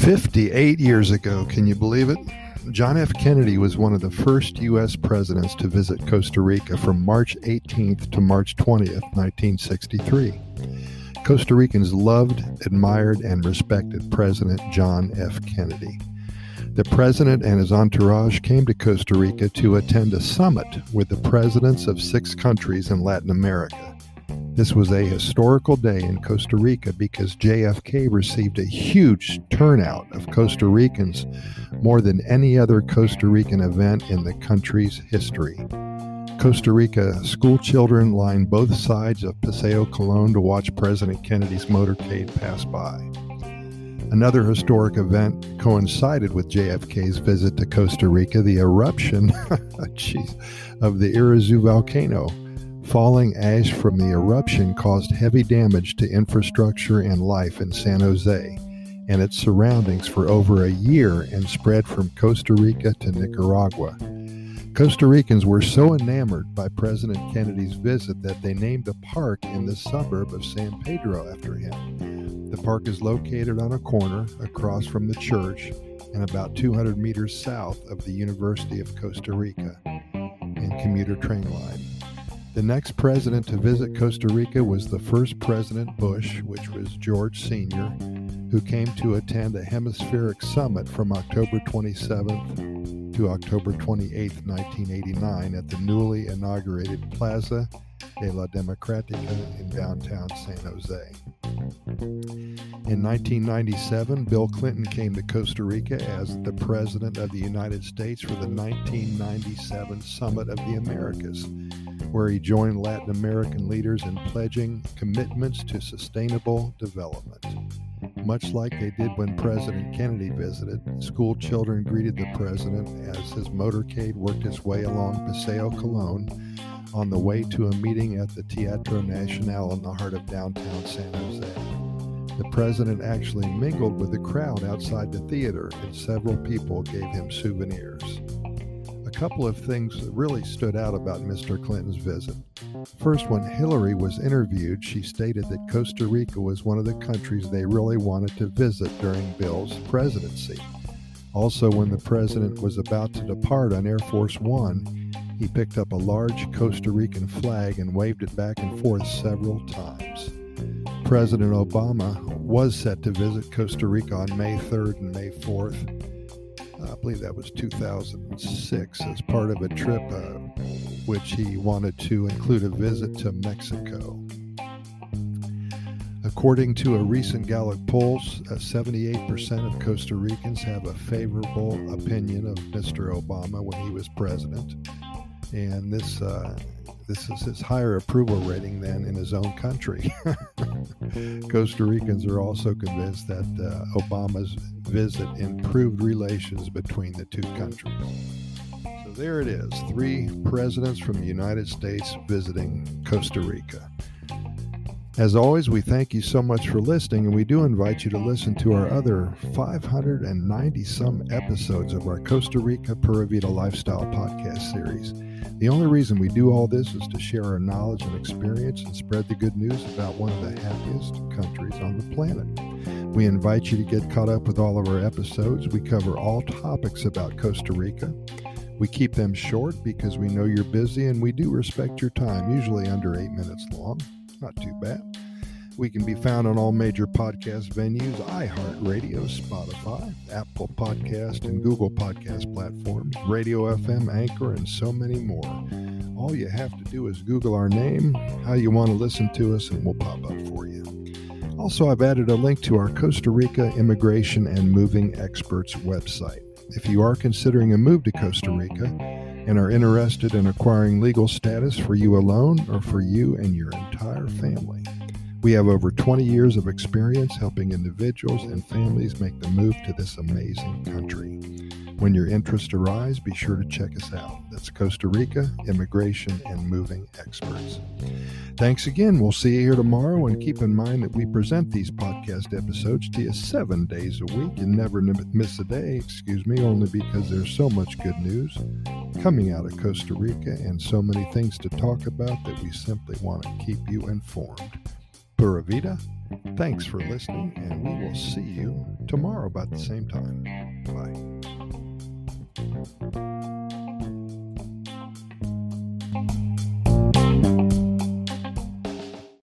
Fifty-eight years ago, can you believe it? John F. Kennedy was one of the first U.S. presidents to visit Costa Rica from March 18th to March 20th, 1963. Costa Ricans loved, admired, and respected President John F. Kennedy. The president and his entourage came to Costa Rica to attend a summit with the presidents of six countries in Latin America. This was a historical day in Costa Rica because JFK received a huge turnout of Costa Ricans, more than any other Costa Rican event in the country's history. Costa Rica school children lined both sides of Paseo Colon to watch President Kennedy's motorcade pass by. Another historic event coincided with JFK's visit to Costa Rica the eruption of the Irazu volcano. Falling ash from the eruption caused heavy damage to infrastructure and life in San Jose and its surroundings for over a year and spread from Costa Rica to Nicaragua. Costa Ricans were so enamored by President Kennedy's visit that they named a park in the suburb of San Pedro after him. The park is located on a corner across from the church and about 200 meters south of the University of Costa Rica and commuter train line. The next president to visit Costa Rica was the first President Bush, which was George Sr., who came to attend a hemispheric summit from October 27th to October 28, 1989, at the newly inaugurated Plaza de la Democratica in downtown San Jose. In 1997, Bill Clinton came to Costa Rica as the President of the United States for the 1997 Summit of the Americas, where he joined Latin American leaders in pledging commitments to sustainable development. Much like they did when President Kennedy visited, school children greeted the president as his motorcade worked its way along Paseo Colon on the way to a meeting at the Teatro Nacional in the heart of downtown San Jose. The president actually mingled with the crowd outside the theater, and several people gave him souvenirs. A couple of things that really stood out about Mr. Clinton's visit. First, when Hillary was interviewed, she stated that Costa Rica was one of the countries they really wanted to visit during Bill's presidency. Also, when the president was about to depart on Air Force One, he picked up a large Costa Rican flag and waved it back and forth several times. President Obama was set to visit Costa Rica on May 3rd and May 4th. I believe that was 2006 as part of a trip uh, which he wanted to include a visit to Mexico. According to a recent Gallup poll, 78% uh, of Costa Ricans have a favorable opinion of Mr. Obama when he was president. And this uh, this is his higher approval rating than in his own country. Costa Ricans are also convinced that uh, Obama's visit improved relations between the two countries. So there it is three presidents from the United States visiting Costa Rica. As always, we thank you so much for listening, and we do invite you to listen to our other 590 some episodes of our Costa Rica Pura Vida Lifestyle podcast series. The only reason we do all this is to share our knowledge and experience and spread the good news about one of the happiest countries on the planet. We invite you to get caught up with all of our episodes. We cover all topics about Costa Rica. We keep them short because we know you're busy and we do respect your time, usually under eight minutes long. Not too bad. We can be found on all major podcast venues iHeartRadio, Spotify, Apple Podcast, and Google Podcast platforms, Radio FM, Anchor, and so many more. All you have to do is Google our name, how you want to listen to us, and we'll pop up for you. Also, I've added a link to our Costa Rica Immigration and Moving Experts website. If you are considering a move to Costa Rica and are interested in acquiring legal status for you alone or for you and your entire family, we have over 20 years of experience helping individuals and families make the move to this amazing country. When your interests arise, be sure to check us out. That's Costa Rica Immigration and Moving Experts. Thanks again. We'll see you here tomorrow. And keep in mind that we present these podcast episodes to you seven days a week. You never miss a day, excuse me, only because there's so much good news coming out of Costa Rica and so many things to talk about that we simply want to keep you informed. Pura Vida, thanks for listening, and we will see you tomorrow about the same time. Bye. Música